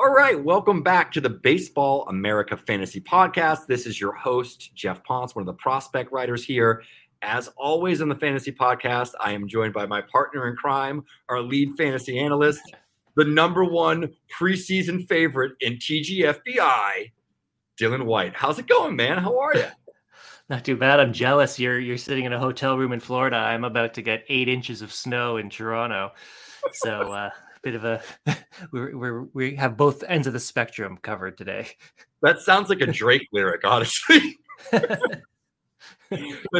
All right, welcome back to the Baseball America Fantasy Podcast. This is your host, Geoff Pontes, one of the prospect writers here. As always in the Fantasy Podcast, I am joined by my partner in crime, our lead fantasy analyst, the number one preseason favorite in TGFBI, Dylan White. How's it going, man? How are you? Not too bad. I'm jealous. You're you're sitting in a hotel room in Florida. I'm about to get eight inches of snow in Toronto. So uh, bit of a we're, we're we have both ends of the spectrum covered today. That sounds like a Drake lyric, honestly. that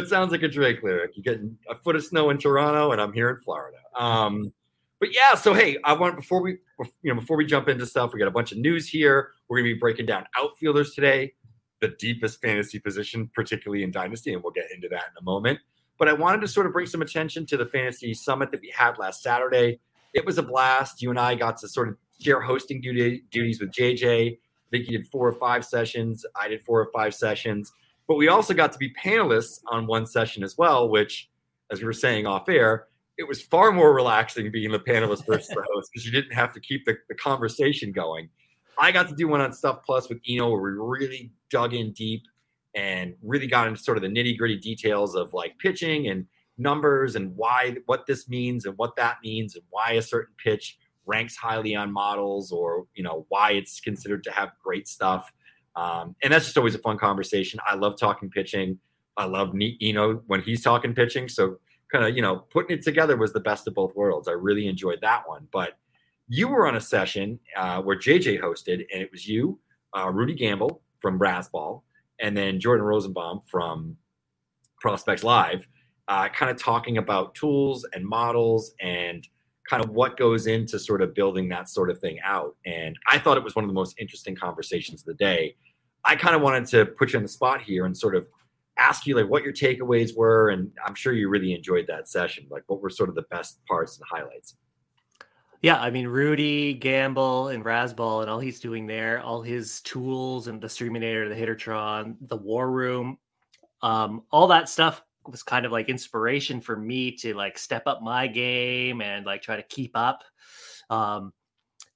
sounds like a Drake lyric. You're getting a foot of snow in Toronto, and I'm here in Florida. Um, but yeah, so hey, I want before we you know before we jump into stuff, we got a bunch of news here. We're gonna be breaking down outfielders today, the deepest fantasy position, particularly in Dynasty, and we'll get into that in a moment. But I wanted to sort of bring some attention to the fantasy summit that we had last Saturday it was a blast. You and I got to sort of share hosting duty, duties with JJ. I think he did four or five sessions. I did four or five sessions. But we also got to be panelists on one session as well, which, as we were saying off air, it was far more relaxing being the panelist versus the host because you didn't have to keep the, the conversation going. I got to do one on Stuff Plus with Eno where we really dug in deep and really got into sort of the nitty gritty details of like pitching and – numbers and why what this means and what that means and why a certain pitch ranks highly on models or you know why it's considered to have great stuff. Um, and that's just always a fun conversation. I love talking pitching. I love you know when he's talking pitching. So kind of you know putting it together was the best of both worlds. I really enjoyed that one. But you were on a session uh, where jj hosted and it was you uh, rudy gamble from Razzball, and then jordan rosenblum from prospects live uh, kind of talking about tools and models and kind of what goes into sort of building that sort of thing out. And I thought it was one of the most interesting conversations of the day. I kind of wanted to put you on the spot here and sort of ask you like what your takeaways were. And I'm sure you really enjoyed that session. Like what were sort of the best parts and highlights? Yeah, I mean Rudy Gamble and Razzball and all he's doing there, all his tools and the Streamonator, the Hittertron, the War Room, um, all that stuff was kind of like inspiration for me to like step up my game and like try to keep up um,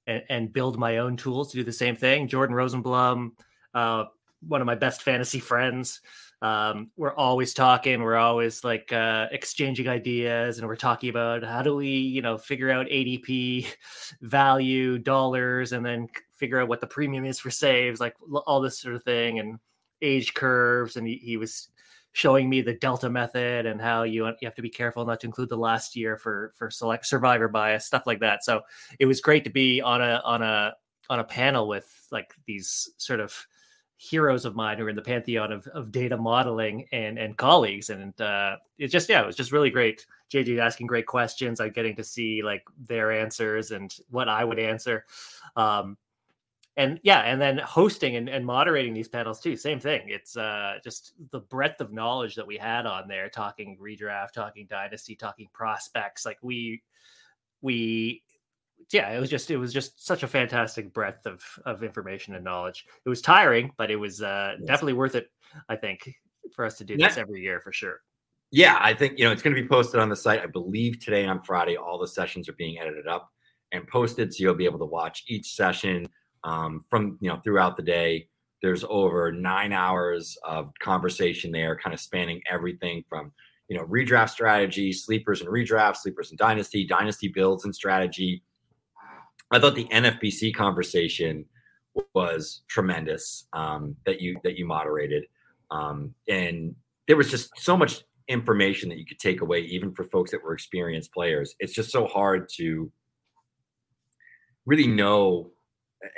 and, and build my own tools to do the same thing. Jordan Rosenblum, uh, one of my best fantasy friends. Um, we're always talking. We're always like uh, exchanging ideas, and we're talking about how do we, you know, figure out ADP value dollars, and then figure out what the premium is for saves, like all this sort of thing, and age curves. And he, he was showing me the delta method and how you you have to be careful not to include the last year for for select survivor bias stuff like that. So it was great to be on a on a on a panel with like these sort of heroes of mine who are in the pantheon of, of data modeling and and colleagues. And uh it just yeah it was just really great. Jj asking great questions i'm getting to see like their answers and what i would answer. Um and yeah and then hosting and, and moderating these panels too same thing. It's uh just the breadth of knowledge that we had on there talking redraft talking dynasty talking prospects like we we yeah it was just it was just such a fantastic breadth of of information and knowledge. It was tiring but it was uh yes. definitely worth it i think for us to do this every year for sure. Yeah i think you know it's going to be posted on the site i believe today on friday all the sessions are being edited up and posted so you'll be able to watch each session um, from you know throughout the day. There's over nine hours of conversation there, kind of spanning everything from you know redraft strategy, sleepers and redraft, sleepers and dynasty, dynasty builds and strategy. I thought the NFBC conversation was tremendous um, that you that you moderated, um, and there was just so much information that you could take away, even for folks that were experienced players. It's just so hard to really know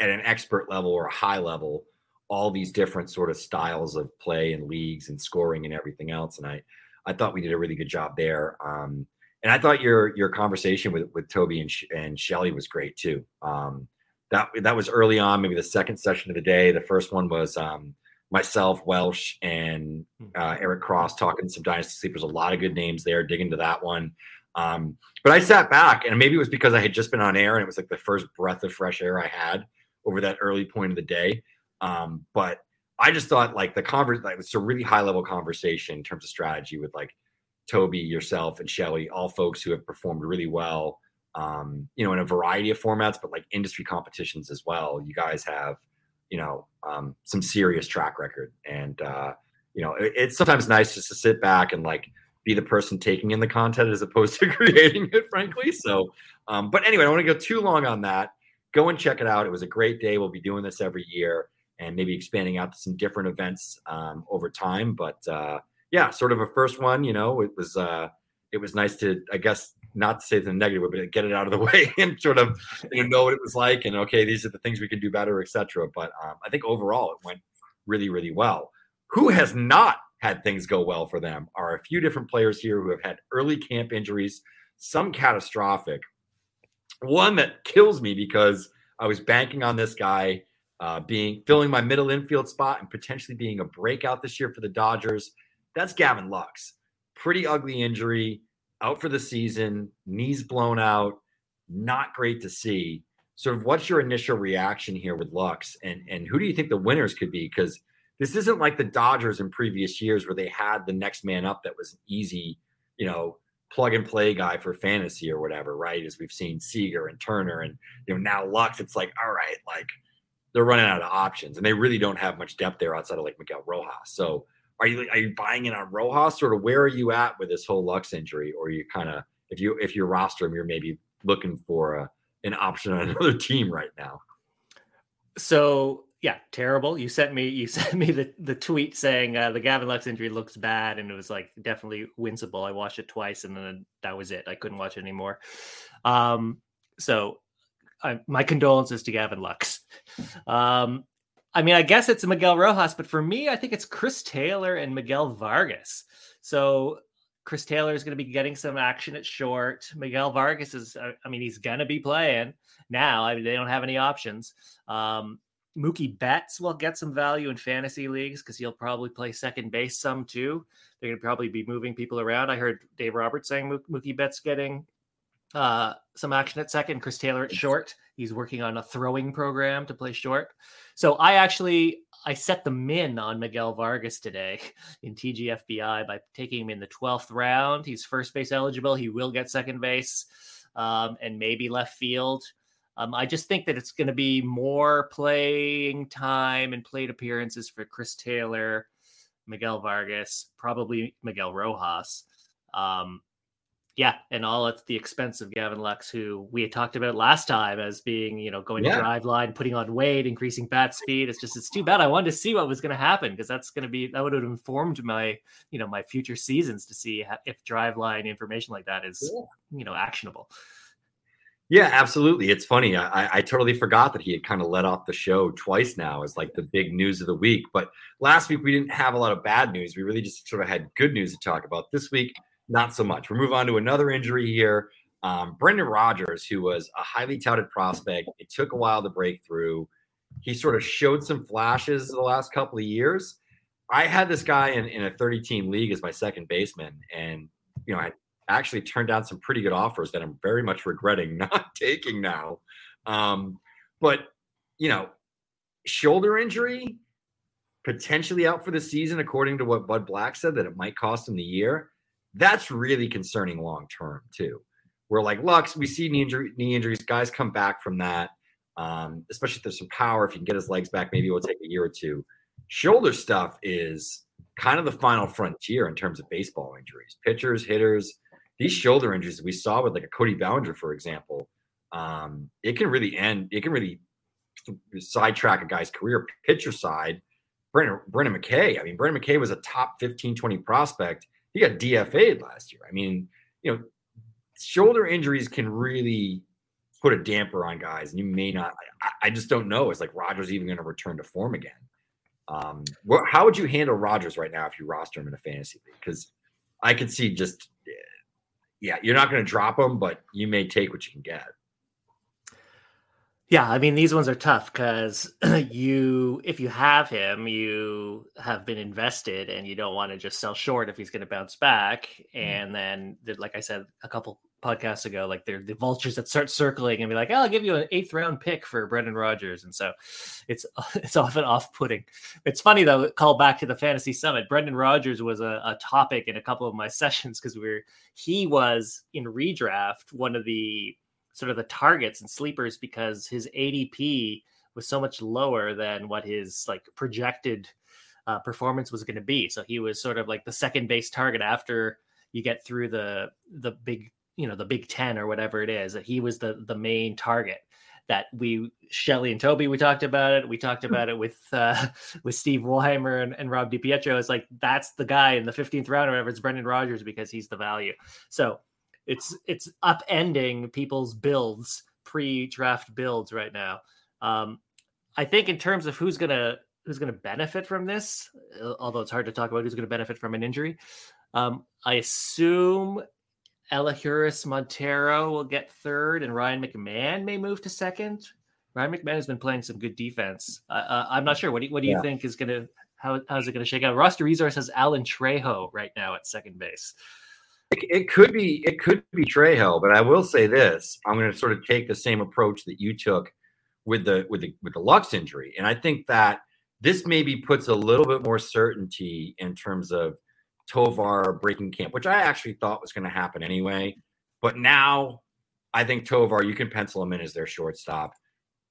at an expert level or a high level all these different sort of styles of play and leagues and scoring and everything else. And I, I thought we did a really good job there. Um, and I thought your your conversation with with Toby and and Shelly was great too. Um, that that was early on, maybe the second session of the day. The first one was um, myself, Welsh, and hmm. uh, Eric Cross talking some dynasty sleepers. A lot of good names there. Dig into that one. Um, but I sat back, and maybe it was because I had just been on air, and it was like the first breath of fresh air I had over that early point of the day. Um, but I just thought like the conversation, like it's a really high level conversation in terms of strategy with like Toby, yourself, and Shelly, all folks who have performed really well um, you know, in a variety of formats, but like industry competitions as well. You guys have, you know, um, some serious track record, and uh, you know, it, it's sometimes nice just to sit back and like be the person taking in the content as opposed to creating it, frankly. So, um, but anyway, I don't want to go too long on that. Go and check it out. It was a great day. We'll be doing this every year and maybe expanding out to some different events um, over time. But uh, yeah, sort of a first one. You know, it was uh, it was nice to, I guess, not to say the negative, but get it out of the way and sort of you know, know what it was like and okay, these are the things we can do better, etc. But um, I think overall it went really, really well. Who has not had things go well for them are a few different players here who have had early camp injuries, some catastrophic. One that kills me because I was banking on this guy uh, being filling my middle infield spot and potentially being a breakout this year for the Dodgers. That's Gavin Lux. Pretty ugly injury out for the season, knees blown out, not great to see. Sort of what's your initial reaction here with Lux and and who do you think the winners could be? Because this isn't like the Dodgers in previous years where they had the next man up that was easy, you know, plug and play guy for fantasy or whatever, right? As we've seen Seager and Turner and you know now Lux, it's like, all right, like they're running out of options and they really don't have much depth there outside of like Miguel Rojas. So are you are you buying in on Rojas? Of where are you at with this whole Lux injury? Or you kind of if you if you roster him, you're maybe looking for a, an option on another team right now. So yeah, terrible. You sent me you sent me the, the tweet saying uh, the Gavin Lux injury looks bad, and it was like definitely winsable. I watched it twice, and then that was it. I couldn't watch it anymore. Um, so I, my condolences to Gavin Lux. Um, I mean, I guess it's Miguel Rojas, but for me, I think it's Chris Taylor and Miguel Vargas. So Chris Taylor is going to be getting some action at short. Miguel Vargas is, I mean, he's going to be playing now. I mean, they don't have any options. Um, Mookie Betts will get some value in fantasy leagues because he'll probably play second base some too. They're going to probably be moving people around. I heard Dave Roberts saying Mookie Betts getting uh, some action at second. Chris Taylor at short. He's working on a throwing program to play short. So I actually I set the min on Miguel Vargas today in TGFBI by taking him in the 12th round. He's first base eligible. He will get second base um, and maybe left field. Um, I just think that it's going to be more playing time and plate appearances for Chris Taylor, Miguel Vargas, probably Miguel Rojas. Um, yeah, and all at the expense of Gavin Lux, who we had talked about last time as being, you know, going yeah. to Driveline, putting on weight, increasing bat speed. It's just, it's too bad. I wanted to see what was going to happen because that's going to be, that would have informed my, you know, my future seasons to see if Driveline information like that is, yeah. you know, actionable. Yeah, absolutely. It's funny. I, I totally forgot that he had kind of let off the show twice now as like the big news of the week. But last week we didn't have a lot of bad news. We really just sort of had good news to talk about. This week, not so much. we move on to another injury here. Um, Brendan Rodgers, who was a highly touted prospect, it took a while to break through. He sort of showed some flashes the last couple of years. I had this guy in, in a 30 team league as my second baseman, and you know, I actually turned down some pretty good offers that I'm very much regretting not taking now. Um, but you know, shoulder injury, potentially out for the season, according to what Bud Black said, that it might cost him the year that's really concerning long term too. We're like Lux, we see knee injury, knee injuries, guys come back from that. Um, especially if there's some power, if you can get his legs back, maybe it will take a year or two. Shoulder stuff is kind of the final frontier in terms of baseball injuries. Pitchers, hitters, these shoulder injuries we saw with like a Cody Bellinger, for example, um, it can really end. It can really sidetrack a guy's career. Pitcher side, Brendan, Brendan McKay. I mean, Brendan McKay was a top 15, 20 prospect he got DFA'd last year. I mean, you know, shoulder injuries can really put a damper on guys, and you may not. I, I just don't know. It's like Rodgers even going to return to form again. Um, how would you handle Rodgers right now if you roster him in a fantasy league? Because I could see just, yeah, you're not going to drop them, but you may take what you can get. Yeah, I mean these ones are tough because you, if you have him, you have been invested, and you don't want to just sell short if he's going to bounce back. Mm-hmm. And then, like I said a couple podcasts ago, like they're the vultures that start circling and be like, oh, "I'll give you an eighth round pick for Brendan Rodgers," and so it's it's often off putting. It's funny though. Call back to the fantasy summit. Brendan Rodgers was a, a topic in a couple of my sessions because we are he was in redraft one of the sort of the targets and sleepers because his ADP was so much lower than what his like projected uh, performance was going to be. So he was sort of like the second base target after you get through the the big you know the Big Ten or whatever it is. That he was the the main target. That we Shelly and Toby we talked about it. We talked hmm. about it with uh, with Steve Weimer and, and Rob DiPietro. It's like that's the guy in the 15th round or whatever. It's Brendan Rodgers because he's the value. So it's it's upending people's builds, pre-draft builds right now. Um, I think in terms of who's gonna who's gonna benefit from this, uh, although it's hard to talk about who's gonna benefit from an injury. Um, I assume Elehuris Montero will get third, and Ryan McMahon may move to second. Ryan McMahon has been playing some good defense. Uh, uh, I'm not sure. What do you, what do you yeah. think is gonna how how's it gonna shake out? Roster Resource has Alan Trejo right now at second base. It, it could be it could be Trejo, but I will say this: I'm going to sort of take the same approach that you took with the with the with the Lux injury, and I think that this maybe puts a little bit more certainty in terms of Tovar breaking camp, which I actually thought was going to happen anyway. But now I think Tovar, you can pencil him in as their shortstop.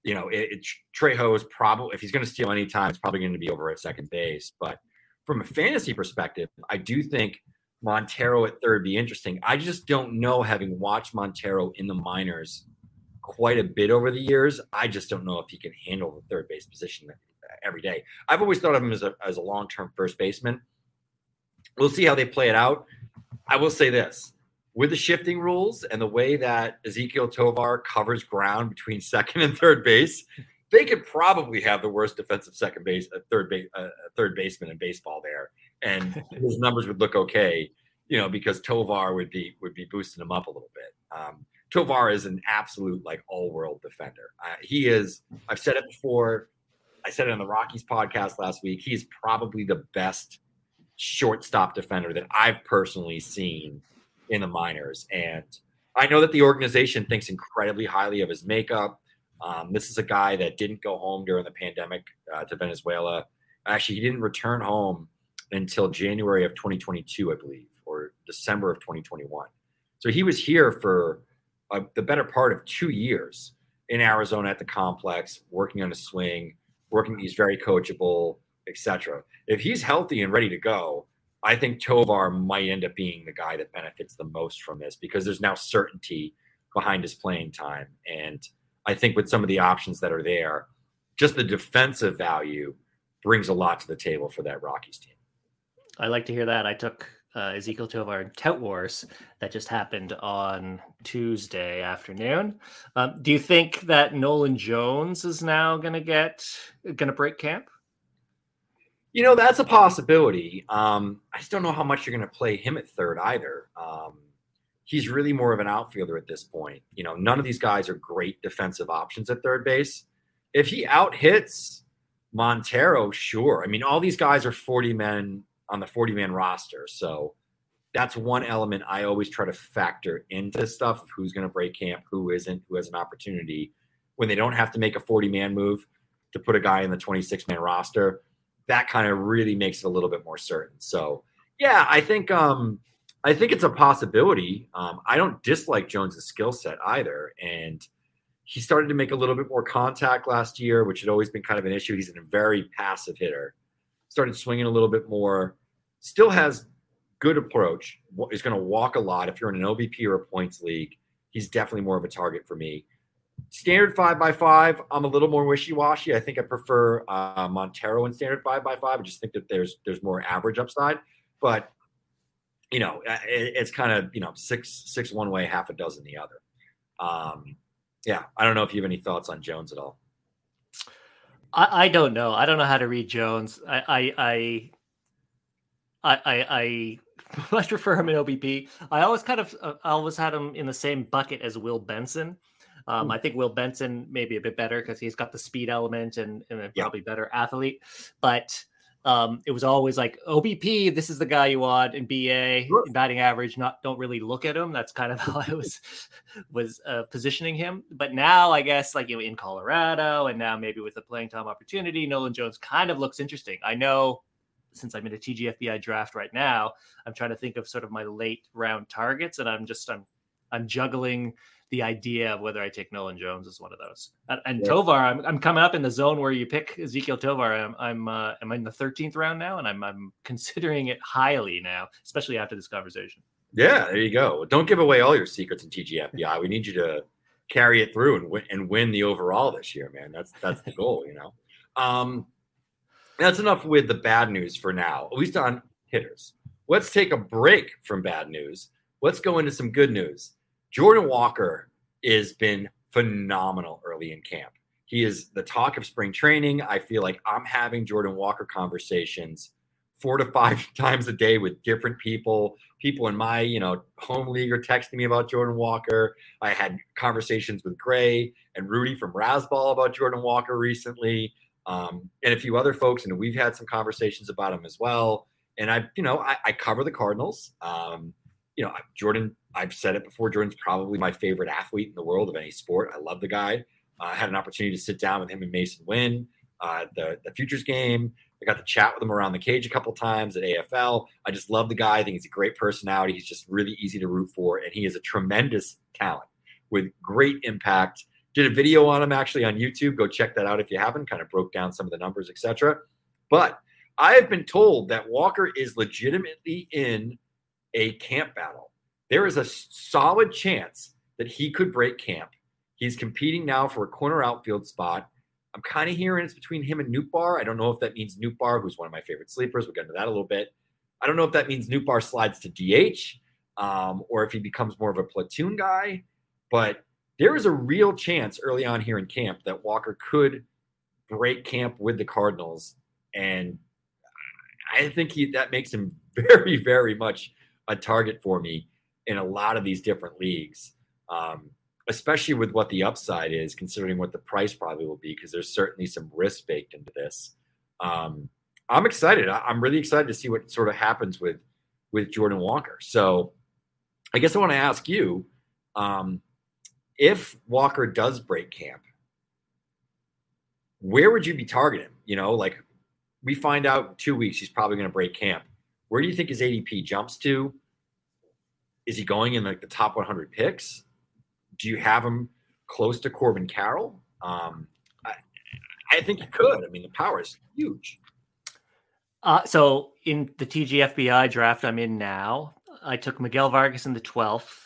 You know, it, it, Trejo is probably if he's going to steal any time, it's probably going to be over at second base. But from a fantasy perspective, I do think Montero at third be interesting. I just don't know, having watched Montero in the minors quite a bit over the years, I just don't know if he can handle the third base position every day. I've always thought of him as a, as a long term first baseman. We'll see how they play it out. I will say this with the shifting rules and the way that Ezekiel Tovar covers ground between second and third base, they could probably have the worst defensive second base, uh, third base, uh, third baseman in baseball there and his numbers would look okay, you know, because Tovar would be would be boosting him up a little bit. Um, Tovar is an absolute like all world defender. Uh, he is. I've said it before. I said it on the Rockies podcast last week. He's probably the best shortstop defender that I've personally seen in the minors, and I know that the organization thinks incredibly highly of his makeup. Um, this is a guy that didn't go home during the pandemic uh, to Venezuela. Actually, he didn't return home until January of 2022, I believe, or December of 2021. So he was here for uh, the better part of two years in Arizona at the complex, working on a swing, working. He's very coachable, etc. If he's healthy and ready to go, I think Tovar might end up being the guy that benefits the most from this because there's now certainty behind his playing time. And I think with some of the options that are there, just the defensive value brings a lot to the table for that Rockies team. I like to hear that. I took uh, Ezequiel Tovar in Tout Wars that just happened on Tuesday afternoon. Um, do you think that Nolan Jones is now going to get going to break camp? You know, that's a possibility. Um, I just don't know how much you're going to play him at third either. Um, he's really more of an outfielder at this point. You know, none of these guys are great defensive options at third base. If he out hits Montero, sure. I mean, all these guys are 40 men on the 40 man roster. So that's one element I always try to factor into stuff of who's going to break camp, who isn't, who has an opportunity when they don't have to make a 40 man move to put a guy in the 26 man roster. That kind of really makes it a little bit more certain. So, yeah, I think um, I think it's a possibility. Um, I don't dislike Jones's skill set either, and he started to make a little bit more contact last year, which had always been kind of an issue. He's a very passive hitter started swinging a little bit more. Still has good approach. Is going to walk a lot. If you're in an OBP or a points league, he's definitely more of a target for me. Standard five by five, I'm a little more wishy washy. I think I prefer uh, Montero in standard five by five. I just think that there's there's more average upside, but you know uh, it, it's kind of you know six six one way, half a dozen the other. Um, yeah, I don't know if you have any thoughts on Jones at all. I, I don't know. I don't know how to read Jones. I I I I, I much prefer him in OBP. I always kind of uh, I always had him in the same bucket as Will Benson. Um, I think Will Benson may be a bit better because he's got the speed element and, and probably yeah. better athlete. But um, it was always like OBP, this is the guy you want, and BA sure. batting average. Not don't really look at him. That's kind of how I was was uh, positioning him. But now I guess like you know in Colorado, and now maybe with the playing time opportunity, Nolan Jones kind of looks interesting. I know since I'm in a TGFBI draft right now, I'm trying to think of sort of my late round targets, and I'm just I'm I'm juggling the idea of whether I take Nolan Jones as one of those. And, and yeah. Tovar, I'm, I'm coming up in the zone where you pick Ezekiel Tovar. I'm I'm uh, I'm in the 13th round now, and I'm I'm considering it highly now, especially after this conversation. Yeah, there you go. Don't give away all your secrets in TGFBI. we need you to carry it through and win, and win the overall this year, man. That's that's the goal, you know. Um, that's enough with the bad news for now, at least on hitters. Let's take a break from bad news. Let's go into some good news. Jordan Walker has been phenomenal early in camp. He is the talk of spring training. I feel like I'm having Jordan Walker conversations four to five times a day with different people. People in my, you know, home league are texting me about Jordan Walker. I had conversations with Grey and Rudy from Razzball about Jordan Walker recently um, and a few other folks, and we've had some conversations about him as well. And I, you know, I, I cover the Cardinals. Um, you know, Jordan. I've said it before. Jordan's probably my favorite athlete in the world of any sport. I love the guy. Uh, I had an opportunity to sit down with him and Masyn Winn uh, the the futures game. I got to chat with him around the cage a couple times at AFL. I just love the guy. I think he's a great personality. He's just really easy to root for, and he is a tremendous talent with great impact did a video on him actually on YouTube. Go check that out if you haven't. Kind of broke down some of the numbers, etc. But I have been told that Walker is legitimately in a camp battle. There is a solid chance that he could break camp. He's competing now for a corner outfield spot. I'm kind of hearing it's between him and Nootbaar. I don't know if that means Nootbaar, who's one of my favorite sleepers. We'll get into that a little bit. I don't know if that means Nootbaar slides to DH um, or if he becomes more of a platoon guy. But there is a real chance early on here in camp that Walker could break camp with the Cardinals, and I think he that makes him very, very much a target for me in a lot of these different leagues, um, especially with what the upside is, considering what the price probably will be, because there's certainly some risk baked into this. Um, I'm excited. I, am really excited to see what sort of happens with with Jordan Walker. So, I guess I want to ask you. Um, if Walker does break camp, where would you be targeting? You know, like we find out two weeks he's probably going to break camp. Where do you think his ADP jumps to? Is he going in like the top 100 picks? Do you have him close to Corbin Carroll? Um, I, I think he could. I mean, the power is huge. Uh, so in the TGFBI draft I'm in now, I took Miguel Vargas in the 12th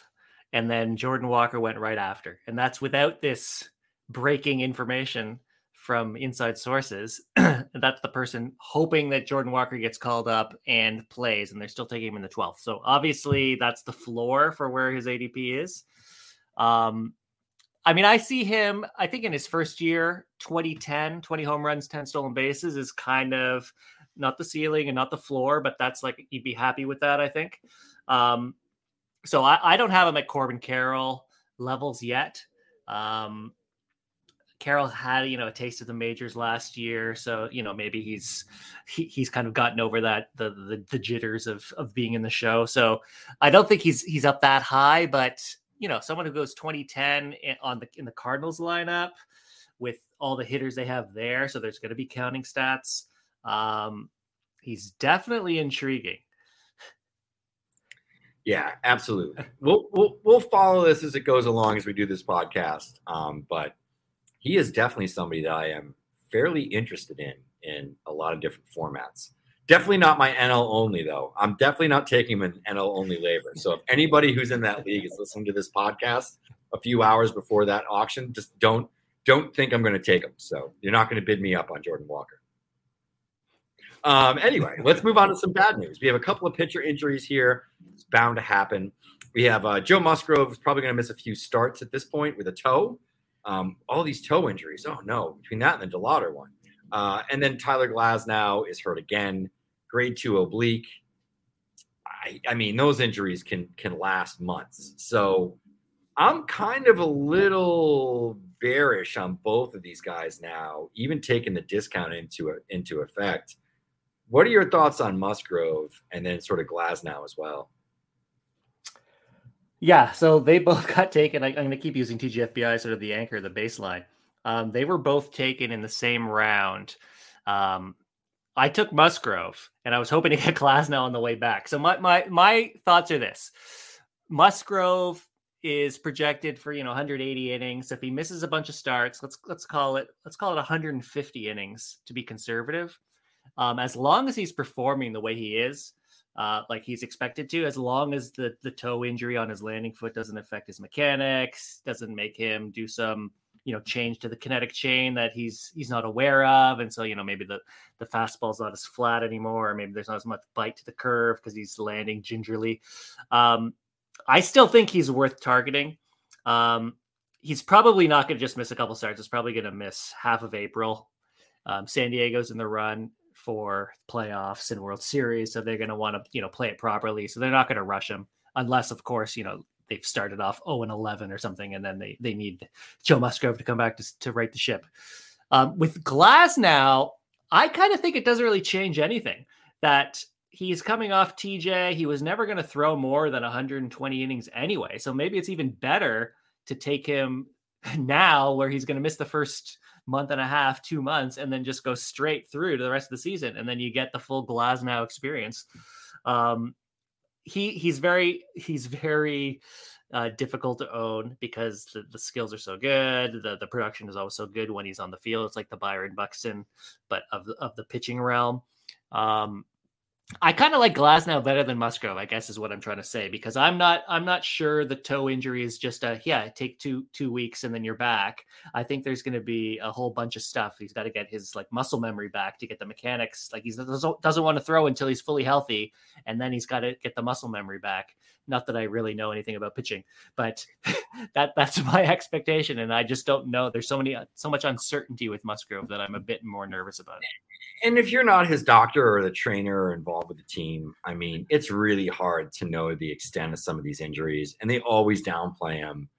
and then Jordan Walker went right after. And that's without this breaking information from inside sources. that's the person hoping that Jordan Walker gets called up and plays, and they're still taking him in the 12th. So obviously, that's the floor for where his ADP is. Um, I mean, I see him, I think in his first year, 2010, 20 home runs, 10 stolen bases is kind of not the ceiling and not the floor, but that's like, you'd be happy with that, I think. Um, so I, I don't have him at Corbin Carroll levels yet. Um, Carroll had you know a taste of the majors last year, so you know maybe he's he, he's kind of gotten over that the, the, the jitters of of being in the show. So I don't think he's he's up that high, but you know someone who goes 2010 on the in the Cardinals lineup with all the hitters they have there, so there's going to be counting stats. Um, he's definitely intriguing. Yeah, absolutely. we'll, we'll we'll follow this as it goes along as we do this podcast. Um, but he is definitely somebody that I am fairly interested in in a lot of different formats. Definitely not my NL only though. I'm definitely not taking him in NL only LABR. So if anybody who's in that league is listening to this podcast a few hours before that auction, just don't don't think I'm going to take him. So you're not going to bid me up on Jordan Walker. Um, anyway, let's move on to some bad news. We have a couple of pitcher injuries here. It's bound to happen. We have uh, Joe Musgrove is probably going to miss a few starts at this point with a toe. Um, all these toe injuries. Oh no! Between that and the DeLauder one, uh, and then Tyler Glasnow is hurt again, grade two oblique. I, I mean, those injuries can can last months. So I'm kind of a little bearish on both of these guys now, even taking the discount into into effect. What are your thoughts on Musgrove and then sort of Glasnow as well? Yeah, so they both got taken. I, am going to keep using TGFBI sort of the anchor, the baseline. Um, they were both taken in the same round. Um, I took Musgrove, and I was hoping to get Glasnow on the way back. So my my my thoughts are this: Musgrove is projected for you know 180 innings. If he misses a bunch of starts, let's let's call it let's call it 150 innings to be conservative. Um, as long as he's performing the way he is, uh, like he's expected to, as long as the the toe injury on his landing foot doesn't affect his mechanics, doesn't make him do some you know change to the kinetic chain that he's he's not aware of, and so you know maybe the the fastball's not as flat anymore, or maybe there's not as much bite to the curve because he's landing gingerly. Um, I still think he's worth targeting. Um, he's probably not going to just miss a couple starts. He's probably going to miss half of April. Um, San Diego's in the run for playoffs and World Series, so they're going to want to you know play it properly. So they're not going to rush him unless, of course, you know they've started off 0 and 11 or something, and then they they need Joe Musgrove to come back to to right the ship. Um, with Glasnow, I kind of think it doesn't really change anything. That he's coming off TJ. He was never going to throw more than 120 innings anyway. So maybe it's even better to take him now where he's going to miss the first month and a half, two months, and then just go straight through to the rest of the season. And then you get the full Glasnow experience. Um, he he's very he's very uh, difficult to own because the, the skills are so good. The the production is always so good when he's on the field. It's like the Byron Buxton, but of the, of the pitching realm. Um, I kind of like Glasnow better than Musgrove, I guess is what I'm trying to say, because I'm not I'm not sure the toe injury is just a yeah, take two two weeks and then you're back. I think there's going to be a whole bunch of stuff. He's got to get his like muscle memory back to get the mechanics. Like he doesn't, doesn't want to throw until he's fully healthy, and then he's got to get the muscle memory back. Not that I really know anything about pitching, but that that's my expectation, and I just don't know. There's so many so much uncertainty with Musgrove that I'm a bit more nervous about it. And if you're not his doctor or the trainer or involved with the team, I mean, it's really hard to know the extent of some of these injuries, and they always downplay them.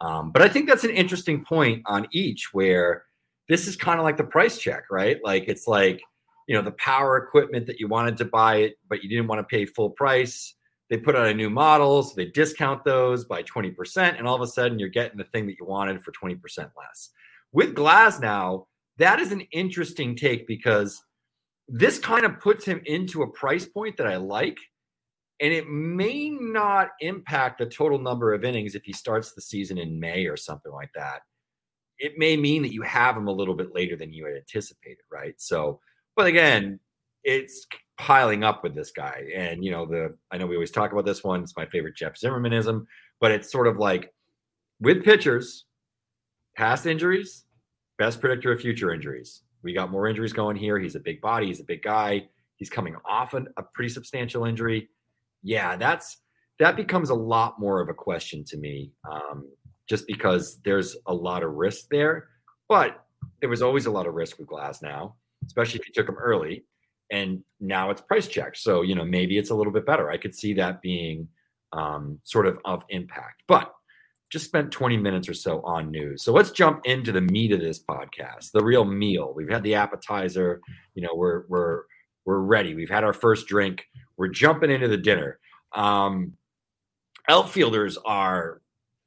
Um, but I think that's an interesting point on each where this is kind of like the price check, right? Like it's like you know the power equipment that you wanted to buy it, but you didn't want to pay full price they put out a new model, so they discount those by 20%, and all of a sudden you're getting the thing that you wanted for 20% less. With Glasnow, that is an interesting take because this kind of puts him into a price point that I like. And it may not impact the total number of innings if he starts the season in May or something like that. It may mean that you have him a little bit later than you had anticipated, right? So, but again, it's piling up with this guy. And you know, the I know we always talk about this one. It's my favorite Jeff Zimmermanism, but it's sort of like with pitchers, past injuries, best predictor of future injuries. We got more injuries going here. He's a big body. He's a big guy. He's coming off an, a pretty substantial injury. Yeah, that's that becomes a lot more of a question to me, um, just because there's a lot of risk there. But there was always a lot of risk with Glasnow, especially if you took him early and now it's price checked. So, you know, maybe it's a little bit better. I could see that being um, sort of of impact. But just spent 20 minutes or so on news. So let's jump into the meat of this podcast, the real meal. We've had the appetizer, you know, we're we're we're ready. We've had our first drink. We're jumping into the dinner. Um, outfielders are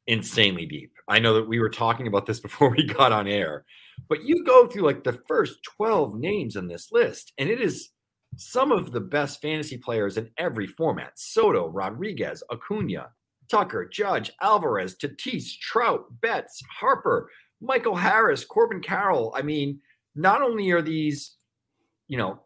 insanely deep. I know that we were talking about this before we got on air. But you go through like the first 12 names on this list, and it is some of the best fantasy players in every format Soto, Rodriguez, Acuna, Tucker, Judge, Alvarez, Tatis, Trout, Betts, Harper, Michael Harris, Corbin Carroll. I mean, not only are these, you know,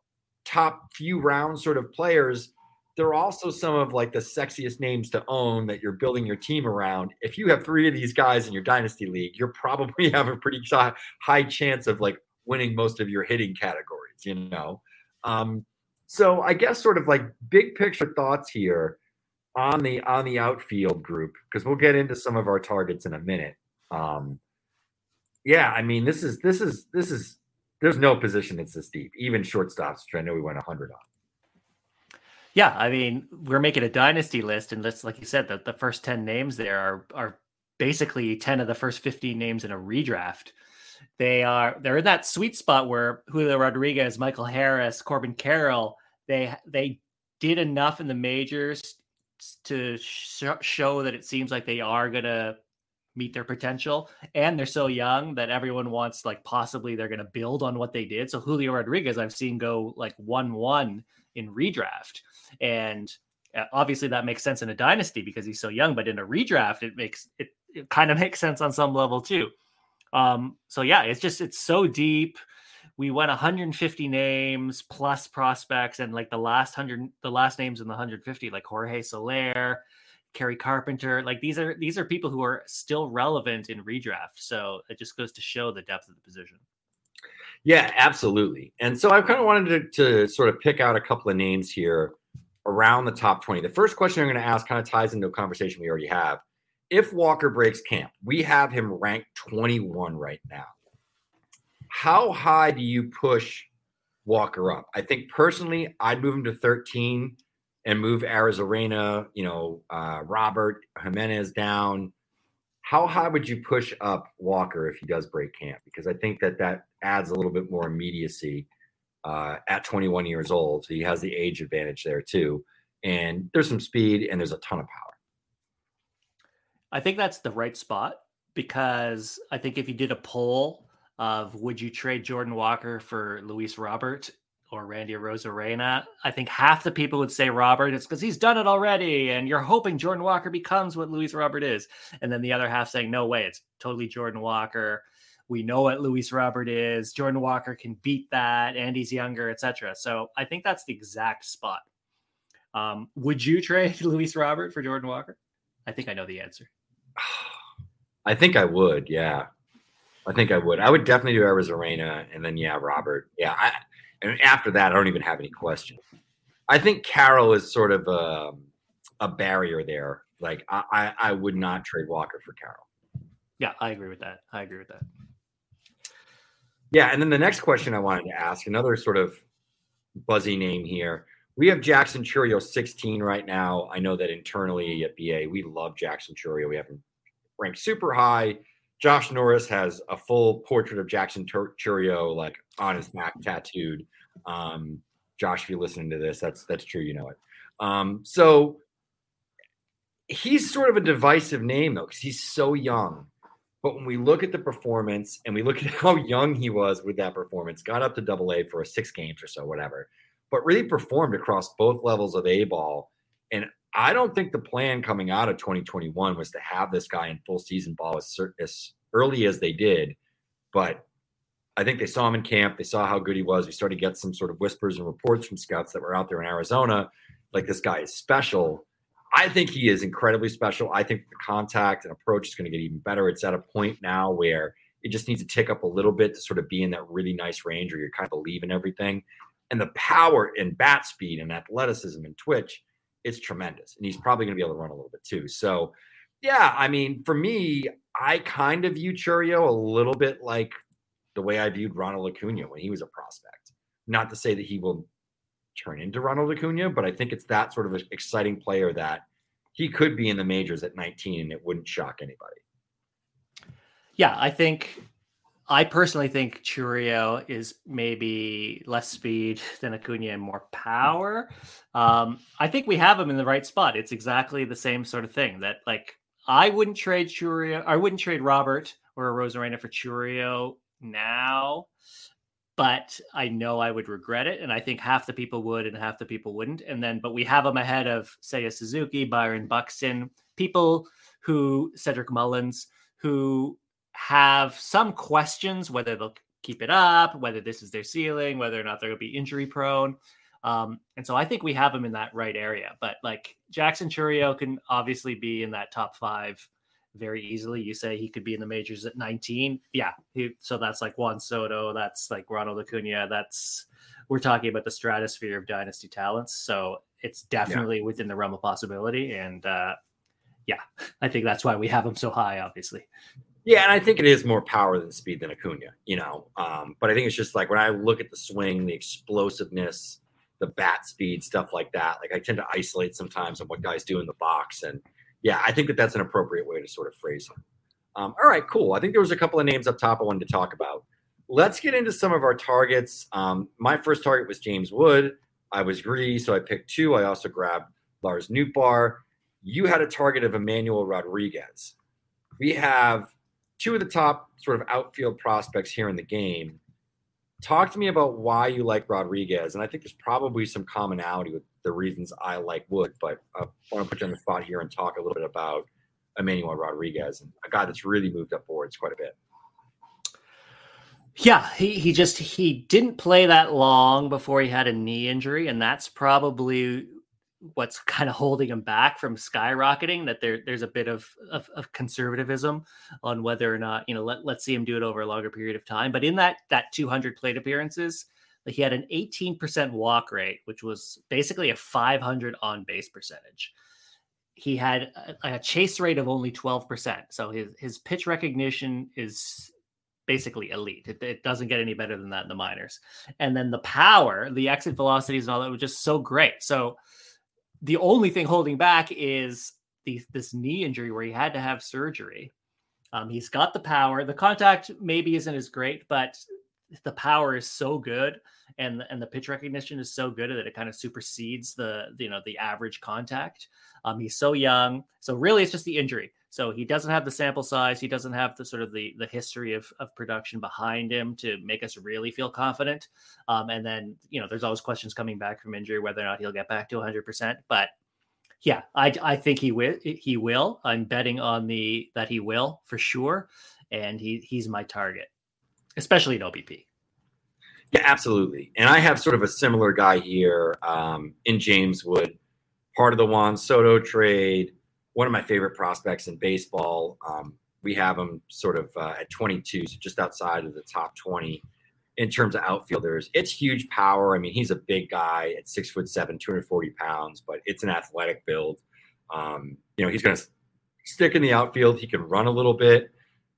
top few round sort of players, they're also some of like the sexiest names to own that you're building your team around. If you have three of these guys in your dynasty league, you're probably have a pretty high chance of like winning most of your hitting categories, you know? Um, so I guess sort of like big picture thoughts here on the on the outfield group because we'll get into some of our targets in a minute. Um, yeah, I mean this is this is this is there's no position that's this deep, even shortstops, which I know we went 100 on. Yeah, I mean, we're making a dynasty list, and let's like you said, the, the first ten names there are are basically 10 of the first 15 names in a redraft. They are they're in that sweet spot where Julio Rodriguez, Michael Harris, Corbin Carroll, they they did enough in the majors to sh- show that it seems like they are to meet their potential and they're so young that everyone wants like possibly they're going to build on what they did so julio rodriguez i've seen go like 1-1 in redraft and uh, obviously that makes sense in a dynasty because he's so young but in a redraft it makes it, it kind of makes sense on some level too um so yeah it's just it's so deep we went 150 names plus prospects and like the last 100 the last names in the 150 like jorge soler Kerry Carpenter. Like these are these are people who are still relevant in redraft. So it just goes to show the depth of the position. Yeah, absolutely. And so I kind of wanted to, to sort of pick out a couple of names here around the top 20. The first question I'm going to ask kind of ties into a conversation we already have. If Walker breaks camp, we have him ranked 21 right now. How high do you push Walker up? I think personally, I'd move him to 13 and move Arozarena, you know, uh, Robert Jimenez down. How high would you push up Walker if he does break camp? Because I think that that adds a little bit more immediacy uh, at 21 years old. So he has the age advantage there too. And there's some speed and there's a ton of power. I think that's the right spot because I think if you did a poll of would you trade Jordan Walker for Luis Robert, or Randy Arozarena, I think half the people would say Robert. It's because he's done it already, and you're hoping Jordan Walker becomes what Luis Robert is. And then the other half saying, no way, it's totally Jordan Walker. We know what Luis Robert is. Jordan Walker can beat that, Andy's younger, etc. So I think that's the exact spot. Um, would you trade Luis Robert for Jordan Walker? I think I know the answer. I think I would. Yeah, I think I would. I would definitely do Arozarena, and then yeah, Robert. Yeah, I and after that, I don't even have any questions. I think Carroll is sort of a, a barrier there. Like I, I, I would not trade Walker for Carroll. Yeah, I agree with that. I agree with that. Yeah, and then the next question I wanted to ask, another sort of buzzy name here. We have Jackson Chourio 16 right now. I know that internally at BA, we love Jackson Chourio. We have him ranked super high. Josh Norris has a full portrait of Jackson Chourio like on his back tattooed. Um, Josh, if you're listening to this, that's that's true. You know it. Um, so he's sort of a divisive name though, because he's so young. But when we look at the performance and we look at how young he was with that performance, got up to double A for six games or so, whatever, but really performed across both levels of A ball. And I don't think the plan coming out of 2021 was to have this guy in full season ball as, as early as they did. But I think they saw him in camp. They saw how good he was. We started to get some sort of whispers and reports from scouts that were out there in Arizona, like this guy is special. I think he is incredibly special. I think the contact and approach is going to get even better. It's at a point now where it just needs to tick up a little bit to sort of be in that really nice range where you're kind of believing everything. And the power and bat speed and athleticism and twitch, it's tremendous. And he's probably going to be able to run a little bit too. So, yeah, I mean, for me, I kind of view Chourio a little bit like the way I viewed Ronald Acuna when he was a prospect. Not to say that he will turn into Ronald Acuna, but I think it's that sort of an exciting player that he could be in the majors at 19 and it wouldn't shock anybody. Yeah, I think I personally think Chourio is maybe less speed than Acuna and more power. Um, I think we have him in the right spot. It's exactly the same sort of thing that like I wouldn't trade Chourio, I wouldn't trade Robert or Arozarena for Chourio now, but I know I would regret it. And I think half the people would and half the people wouldn't. And then, but we have them ahead of say, a Suzuki, Byron Buxton, people who, Cedric Mullins, who have some questions whether they'll keep it up, whether this is their ceiling, whether or not they're going to be injury prone. Um, and so I think we have them in that right area. But like Jackson Chourio can obviously be in that top five very easily. You say he could be in the majors at 19. Yeah. He, so that's like Juan Soto. That's like Ronald Acuna. That's, we're talking about the stratosphere of dynasty talents. So it's definitely yeah. within the realm of possibility. And uh, yeah, I think that's why we have him so high, obviously. Yeah, and I think it is more power than speed than Acuna, you know. Um, but I think it's just like when I look at the swing, the explosiveness, the bat speed, stuff like that. Like I tend to isolate sometimes on what guys do in the box, and yeah, I think that that's an appropriate way to sort of phrase him. Um, all right, cool. I think there was a couple of names up top I wanted to talk about. Let's get into some of our targets. Um, my first target was James Wood. I was greedy, so I picked two. I also grabbed Lars Nootbaar. You had a target of Emmanuel Rodriguez. We have two of the top sort of outfield prospects here in the game. Talk to me about why you like Rodriguez, and I think there's probably some commonality with the reasons I like Wood. But uh, I want to put you on the spot here and talk a little bit about Emmanuel Rodriguez, and a guy that's really moved up boards quite a bit. Yeah, he, he just he didn't play that long before he had a knee injury, and that's probably what's kind of holding him back from skyrocketing. That there there's a bit of, of, of conservatism on whether or not you know let let's see him do it over a longer period of time. But in that that 200 plate appearances, he had an 18% walk rate, which was basically a 500 on base percentage he had a, a, chase rate of only 12%. So his, his pitch recognition is basically elite. It, it, doesn't get any better than that in the minors. And then the power, the exit velocities and all that was just so great. So the only thing holding back is the, this knee injury where he had to have surgery. Um, he's got the power. The contact maybe isn't as great, but the power is so good and and the pitch recognition is so good that it kind of supersedes the you know the average contact. Um, he's so young, so really it's just the injury. So he doesn't have the sample size. He doesn't have the sort of the the history of of production behind him to make us really feel confident. Um, and then you know there's always questions coming back from injury whether or not he'll get back to 100. percent But yeah, I I think he will. He will. I'm betting on the that he will for sure, and he he's my target, especially in OBP. Yeah, absolutely. And I have sort of a similar guy here um, in James Wood, part of the Juan Soto trade, one of my favorite prospects in baseball. Um, we have him sort of uh, at 22, so just outside of the top 20 in terms of outfielders. It's huge power. I mean, he's a big guy at six foot seven, 240 pounds, but it's an athletic build. Um, you know, he's going to stick in the outfield. He can run a little bit.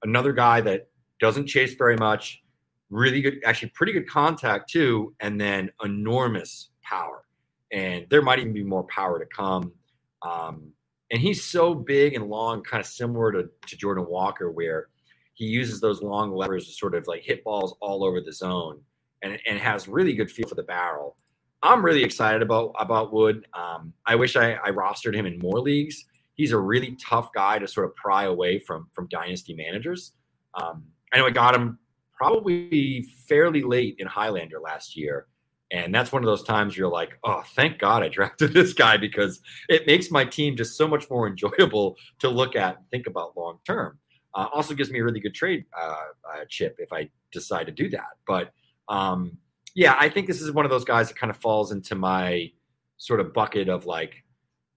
Another guy that doesn't chase very much really good, actually pretty good contact too, and then enormous power. And there might even be more power to come. Um, and he's so big and long, kind of similar to, to Jordan Walker, where he uses those long levers to sort of like hit balls all over the zone and, and has really good feel for the barrel. I'm really excited about about Wood. Um, I wish I, I rostered him in more leagues. He's a really tough guy to sort of pry away from from dynasty managers. Um, I know I got him probably fairly late in Highlander last year. And that's one of those times you're like, oh, thank God I drafted this guy because it makes my team just so much more enjoyable to look at and think about long term. Uh, also gives me a really good trade uh, uh, chip if I decide to do that. But um, yeah, I think this is one of those guys that kind of falls into my sort of bucket of like,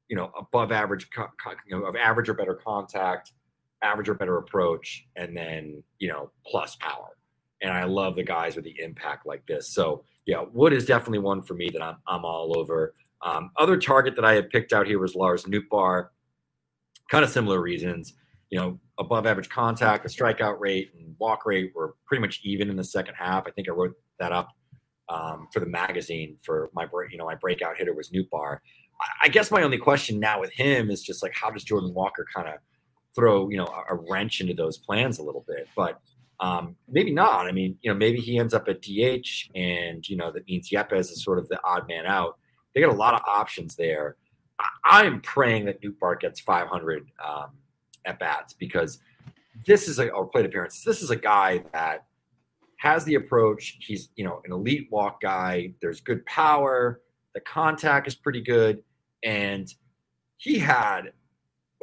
you know, above average, you know, of average or better contact, average or better approach, and then you know, plus power and I love the guys with the impact like this. So yeah, Wood is definitely one for me that I'm I'm all over. Um, other target that I had picked out here was Lars Nootbaar. Kind of similar reasons, you know, above average contact, the strikeout rate and walk rate were pretty much even in the second half. I think I wrote that up um, for the magazine for my you know my breakout hitter was Nootbaar. I, I guess my only question now with him is just like how does Jordan Walker kind of throw you know a, a wrench into those plans a little bit, but um, maybe not. I mean, you know, maybe he ends up at DH, and you know that means Yepez is sort of the odd man out. They got a lot of options there. I, am praying that Nootbaar gets 500 um, at bats because this is a or plate appearance. This is a guy that has the approach. He's you know an elite walk guy. There's good power. The contact is pretty good, and he had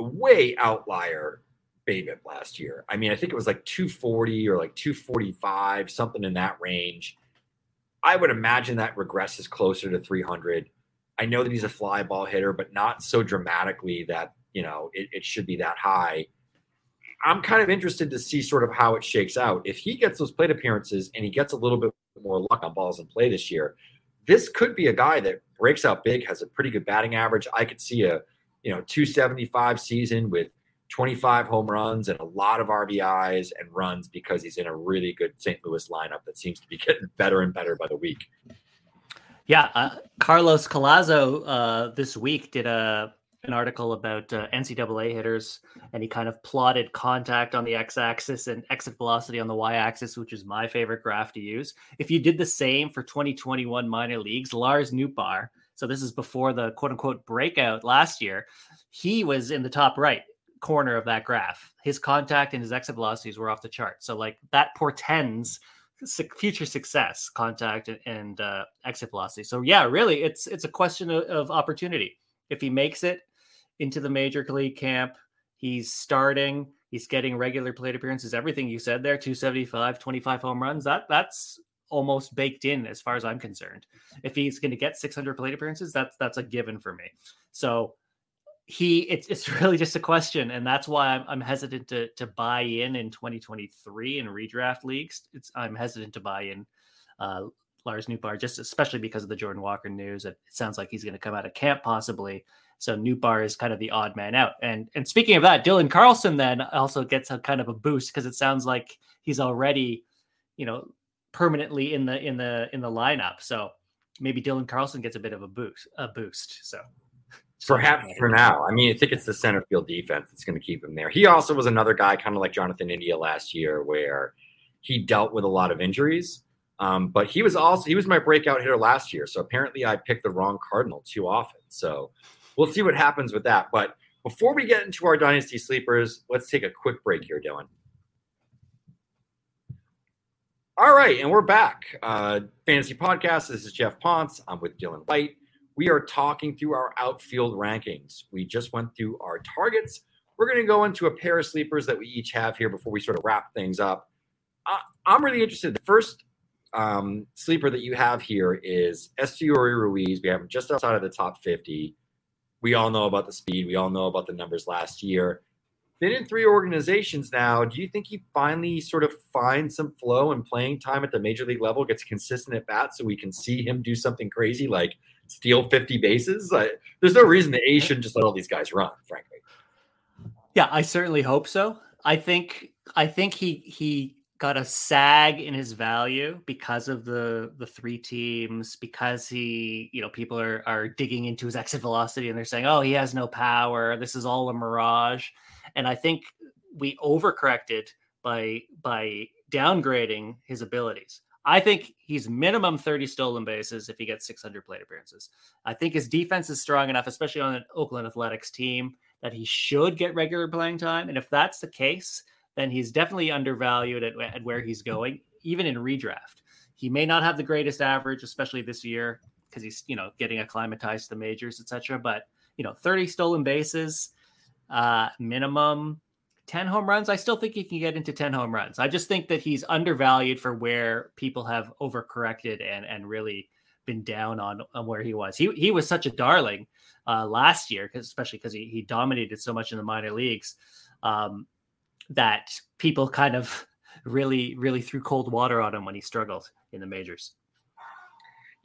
way outlier BABIP last year. I mean, I think it was like 240 or like 245, something in that range. I would imagine that regresses closer to 300. I know that he's a fly ball hitter, but not so dramatically that, you know, it, it should be that high. I'm kind of interested to see sort of how it shakes out. If he gets those plate appearances and he gets a little bit more luck on balls in play this year, this could be a guy that breaks out big, has a pretty good batting average. I could see a, you know, 275 season with 25 home runs and a lot of RBIs and runs because he's in a really good St. Louis lineup that seems to be getting better and better by the week. Yeah, uh, Carlos Collazo uh, this week did a an article about uh, NCAA hitters, and he kind of plotted contact on the x-axis and exit velocity on the y-axis, which is my favorite graph to use. If you did the same for 2021 minor leagues, Lars Nootbaar, so this is before the quote-unquote breakout last year, he was in the top right corner of that graph. His contact and his exit velocities were off the chart. So like that portends future success, contact and uh, exit velocity. So yeah, really, it's it's a question of, of opportunity. If he makes it into the major league camp, he's starting. He's getting regular plate appearances. Everything you said there, 275, 25 home runs. That that's almost baked in as far as I'm concerned. If he's going to get 600 plate appearances, that's that's a given for me. So he it's, it's really just a question and that's why I'm, I'm hesitant to to buy in in 2023 in redraft leagues it's i'm hesitant to buy in uh lars nootbaar just especially because of the jordan walker news it, it sounds like he's going to come out of camp possibly so nootbaar is kind of the odd man out and and speaking of that dylan carlson then also gets a kind of a boost because it sounds like he's already you know permanently in the in the in the lineup so maybe dylan carlson gets a bit of a boost a boost so Perhaps for now. I mean, I think it's the center field defense that's going to keep him there. He also was another guy, kind of like Jonathan India last year, where he dealt with a lot of injuries. Um, but he was also he was my breakout hitter last year. So apparently, I picked the wrong Cardinal too often. So we'll see what happens with that. But before we get into our dynasty sleepers, let's take a quick break here, Dylan. All right, and we're back. Uh, Fantasy Podcast. This is Geoff Pontes. I'm with Dylan White we are talking through our outfield rankings. We just went through our targets. We're going to go into a pair of sleepers that we each have here before we sort of wrap things up. I'm really interested. The first um, sleeper that you have here is Esteury Ruiz. We have him just outside of the top 50. We all know about the speed. We all know about the numbers last year. Been in three organizations now. Do you think he finally sort of finds some flow and playing time at the major league level, gets consistent at bat so we can see him do something crazy like steal 50 bases. I, there's no reason the A shouldn't just let all these guys run, frankly. Yeah, I certainly hope so. I think I think he he got a sag in his value because of the the three teams because he you know people are are digging into his exit velocity and they're saying oh he has no power this is all a mirage and i think we overcorrected by by downgrading his abilities I think he's minimum 30 stolen bases if he gets 600 plate appearances. I think his defense is strong enough, especially on an Oakland Athletics team, that he should get regular playing time. And if that's the case, then he's definitely undervalued at, at where he's going, even in redraft. He may not have the greatest average, especially this year, because he's you know getting acclimatized to the majors, etc. But you know, 30 stolen bases, uh, minimum 10 home runs, I still think he can get into 10 home runs. I just think that he's undervalued for where people have overcorrected and and really been down on, on where he was. He he was such a darling uh, last year, because especially because he, he dominated so much in the minor leagues um, that people kind of really really threw cold water on him when he struggled in the majors.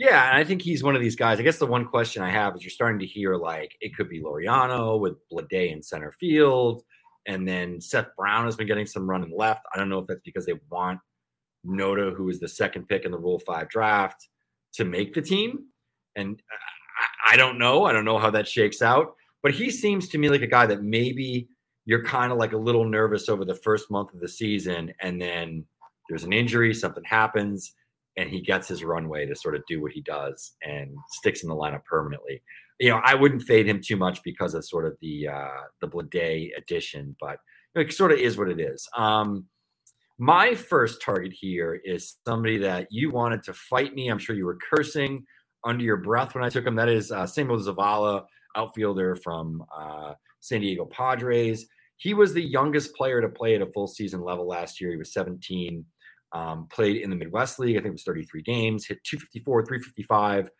Yeah, and I think he's one of these guys. I guess the one question I have is you're starting to hear like it could be Laureano with Bleday in center field. And then Seth Brown has been getting some run in left. I don't know if that's because they want Noda, who is the second pick in the Rule 5 draft, to make the team. And I, I don't know. I don't know how that shakes out. But he seems to me like a guy that maybe you're kind of like a little nervous over the first month of the season. And then there's an injury, something happens, and he gets his runway to sort of do what he does and sticks in the lineup permanently you know, I wouldn't fade him too much because of sort of the uh, the Bleday addition, but it sort of is what it is. Um, my first target here is somebody that you wanted to fight me. I'm sure you were cursing under your breath when I took him. That is uh, Samuel Zavala, outfielder from uh, San Diego Padres. He was the youngest player to play at a full season level last year. He was 17. Um, played in the Midwest League. I think it was 33 games. Hit 254, 355,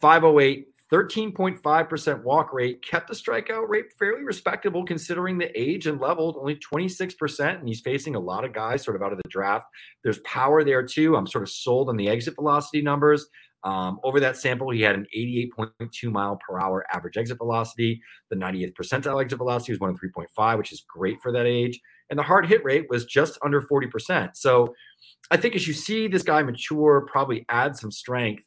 508, 13.5% walk rate, kept the strikeout rate fairly respectable considering the age and level, only 26%. And he's facing a lot of guys sort of out of the draft. There's power there too. I'm sort of sold on the exit velocity numbers. Um, over that sample, he had an 88.2 mile per hour average exit velocity. The 90th percentile exit velocity was 103.5, which is great for that age. And the hard hit rate was just under 40%. So I think as you see this guy mature, probably add some strength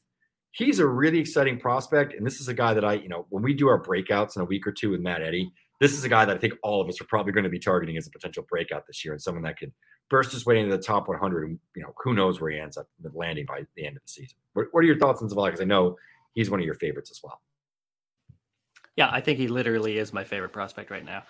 he's a really exciting prospect. And this is a guy that I, you know, when we do our breakouts in a week or two with Matt Eddy, this is a guy that I think all of us are probably going to be targeting as a potential breakout this year and someone that could burst his way into the top 100. And, you know, who knows where he ends up landing by the end of the season. What, what are your thoughts on Zavala? Because I know he's one of your favorites as well. Yeah, I think he literally is my favorite prospect right now.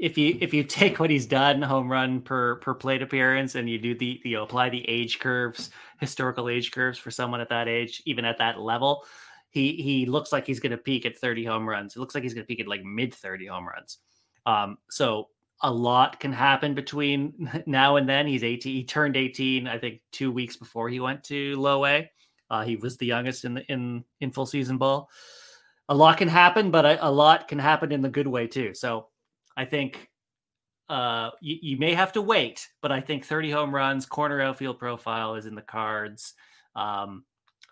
If you if you take what he's done, home run per per plate appearance, and you do the you apply the age curves, historical age curves for someone at that age, even at that level, he he looks like he's going to peak at 30 home runs. It looks like he's going to peak at like mid 30 home runs. Um, so a lot can happen between now and then. He's 18. He turned 18, I think, two weeks before he went to low A. Uh, he was the youngest in the in in full season ball a lot can happen, but a, a, lot can happen in the good way too. So I think uh, you, you, may have to wait, but I think 30 home runs, corner outfield profile is in the cards. Um,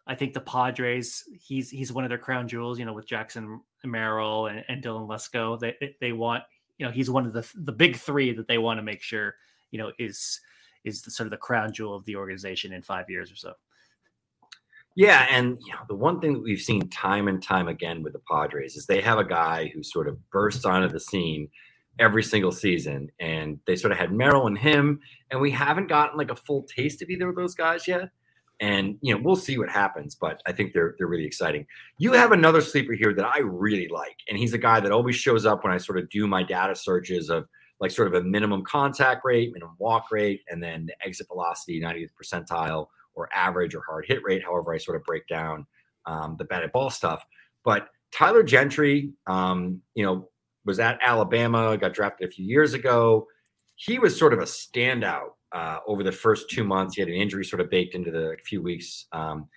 I think the Padres, he's he's one of their crown jewels, you know, with Jackson Merrill and, and Dylan Lesko. They they want, you know, he's one of the the big three that they want to make sure, you know, is is the, sort of the crown jewel of the organization in five years or so. Yeah, and you know the one thing that we've seen time and time again with the Padres is they have a guy who sort of bursts onto the scene every single season, and they sort of had Merrill and him, and we haven't gotten like a full taste of either of those guys yet. And you know we'll see what happens, but I think they're they're really exciting. You have another sleeper here that I really like, and he's a guy that always shows up when I sort of do my data searches of like sort of a minimum contact rate, minimum walk rate, and then the exit velocity, 90th percentile or average or hard hit rate, however I sort of break down um, the batted ball stuff. But Tyler Gentry, um, you know, was at Alabama, got drafted a few years ago. He was sort of a standout uh, over the first two months. He had an injury sort of baked into the few weeks um,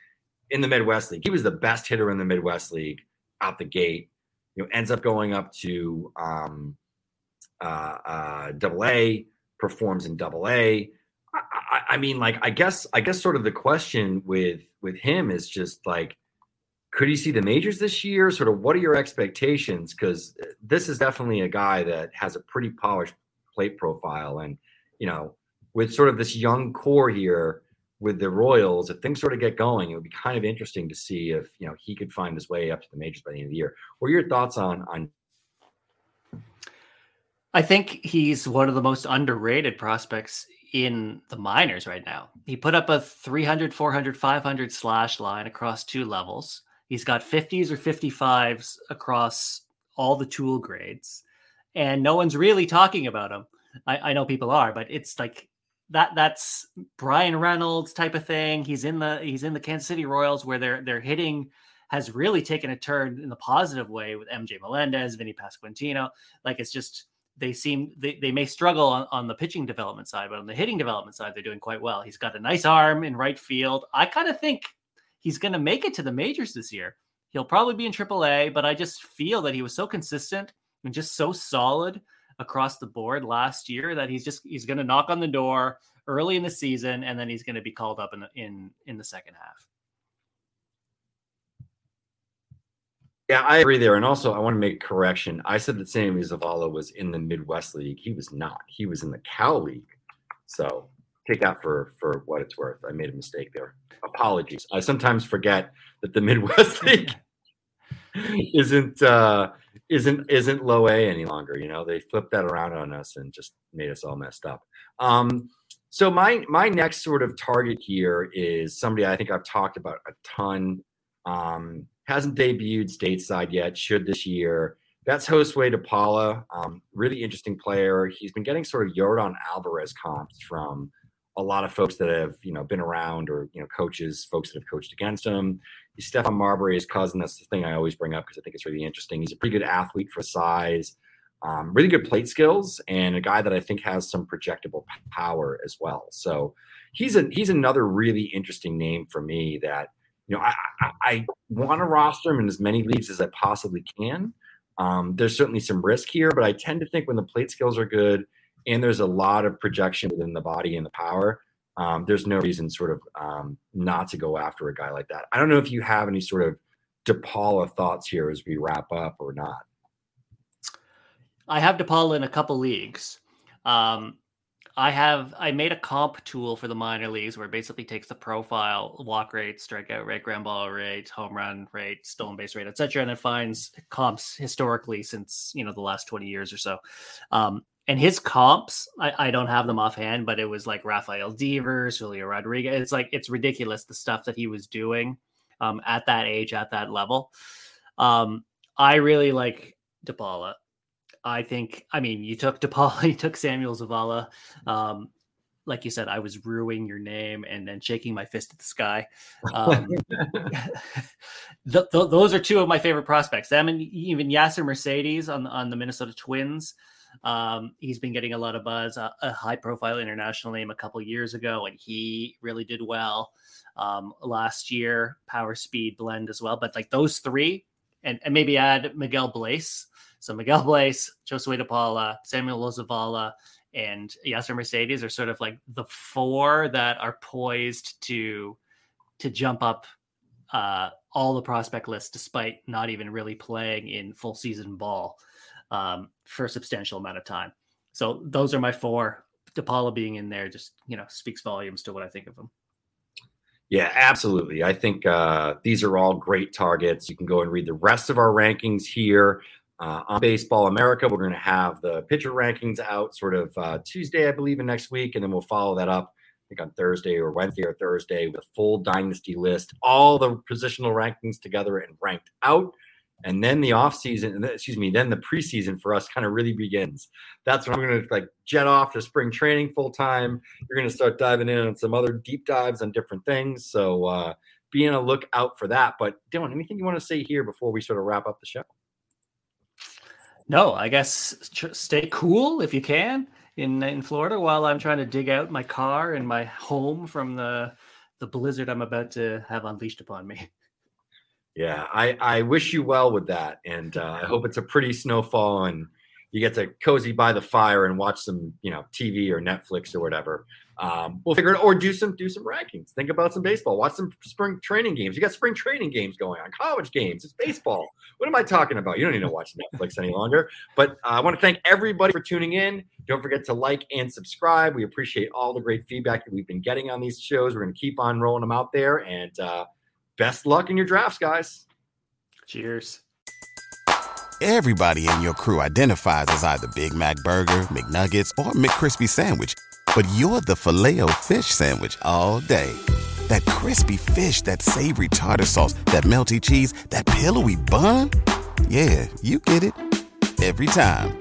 in the Midwest League. He was the best hitter in the Midwest League out the gate. You know, ends up going up to um, uh, uh, Double A, performs in Double A. I, I mean, like, I guess, I guess, sort of the question with with him is just like, could he see the majors this year? Sort of, what are your expectations? Because uh, this is definitely a guy that has a pretty polished plate profile, and you know, with sort of this young core here with the Royals, if things sort of get going, it would be kind of interesting to see if you know he could find his way up to the majors by the end of the year. What are your thoughts on on I think he's one of the most underrated prospects in the minors right now. He put up a 300, 400, 500 slash line across two levels. He's got 50s or 55s across all the tool grades. And no one's really talking about him. I, I know people are, but it's like that that's Bryan Reynolds type of thing. He's in the he's in the Kansas City Royals where they're they're hitting has really taken a turn in the positive way with MJ Melendez, Vinny Pasquantino. Like it's just they seem they, they may struggle on, on the pitching development side, but on the hitting development side, they're doing quite well. He's got a nice arm in right field. I kind of think he's going to make it to the majors this year. He'll probably be in AAA, but I just feel that he was so consistent and just so solid across the board last year that he's just he's going to knock on the door early in the season, and then he's going to be called up in the, in in the second half. Yeah, I agree there. And also, I want to make a correction. I said that Sammy Zavala was in the Midwest League. He was not. He was in the Cal League. So take that for for what it's worth. I made a mistake there. Apologies. I sometimes forget that the Midwest League isn't uh, isn't isn't low A any longer. You know, they flipped that around on us and just made us all messed up. Um, so my my next sort of target here is somebody I think I've talked about a ton. Um, hasn't debuted stateside yet, should this year. That's Josue de Paula. Um, really interesting player. He's been getting sort of Yordan Alvarez comps from a lot of folks that have, you know, been around or, you know, coaches, folks that have coached against him. He's Stephon Marbury's cousin. That's the thing I always bring up because I think it's really interesting. He's a pretty good athlete for size, um, really good plate skills, and a guy that I think has some projectable power as well. So he's a he's another really interesting name for me that – you know, I, I, I want to roster him in as many leagues as I possibly can. Um, there's certainly some risk here, but I tend to think when the plate skills are good and there's a lot of projection within the body and the power, um, there's no reason sort of um, not to go after a guy like that. I don't know if you have any sort of DePaula thoughts here as we wrap up or not. I have DePaula in a couple leagues. Um, I have I made a comp tool for the minor leagues where it basically takes the profile, walk rate, strikeout rate, ground ball rate, home run rate, stolen base rate, etc., and it finds comps historically since you know the last twenty years or so. Um, and his comps, I, I, don't have them offhand, but it was like Rafael Devers, Julio Rodriguez. It's like it's ridiculous the stuff that he was doing um, at that age, at that level. Um, I really like DePaula. I think, I mean, you took DePaula, you took Samuel Zavala. Um, like you said, I was ruining your name and then shaking my fist at the sky. Um, th- th- those are two of my favorite prospects. Them and even Yasser Mercedes on on the Minnesota Twins. Um, he's been getting a lot of buzz, uh, a high profile international name a couple years ago, and he really did well um, last year. Power speed blend as well, but like those three, and, and maybe add Miguel Bleis so Miguel Bleis, Josue De Paula, Samuel Zavala, and Yasser Mercedes are sort of like the four that are poised to to jump up uh, all the prospect lists, despite not even really playing in full season ball um, for a substantial amount of time. So those are my four. DePaula being in there just you know speaks volumes to what I think of them. Yeah, absolutely. I think uh, these are all great targets. You can go and read the rest of our rankings here uh, on Baseball America. We're going to have the pitcher rankings out sort of uh, Tuesday, I believe, in next week, and then we'll follow that up. I think on Thursday or Wednesday or Thursday with a full dynasty list, all the positional rankings together and ranked out. And then the off season, excuse me, then the preseason for us kind of really begins. That's when I'm going to like jet off to spring training full time. You're going to start diving in on some other deep dives on different things. So uh, be on a lookout for that. But Dylan, anything you want to say here before we sort of wrap up the show? No, I guess stay cool if you can in in Florida while I'm trying to dig out my car and my home from the the blizzard I'm about to have unleashed upon me. Yeah, I I wish you well with that, and uh, I hope it's a pretty snowfall and you get to cozy by the fire and watch some you know TV or Netflix or whatever. Um, we'll figure it or do some do some rankings. Think about some baseball. Watch some spring training games. You got spring training games going on, college games. It's baseball. What am I talking about? You don't need to watch Netflix any longer. But uh, I want to thank everybody for tuning in. Don't forget to like and subscribe. We appreciate all the great feedback that we've been getting on these shows. We're going to keep on rolling them out there. And uh, best luck in your drafts, guys. Cheers. Everybody in your crew identifies as either Big Mac Burger, McNuggets, or McCrispy Sandwich but you're the filet fish sandwich all day. That crispy fish, that savory tartar sauce, that melty cheese, that pillowy bun. Yeah, you get it every time.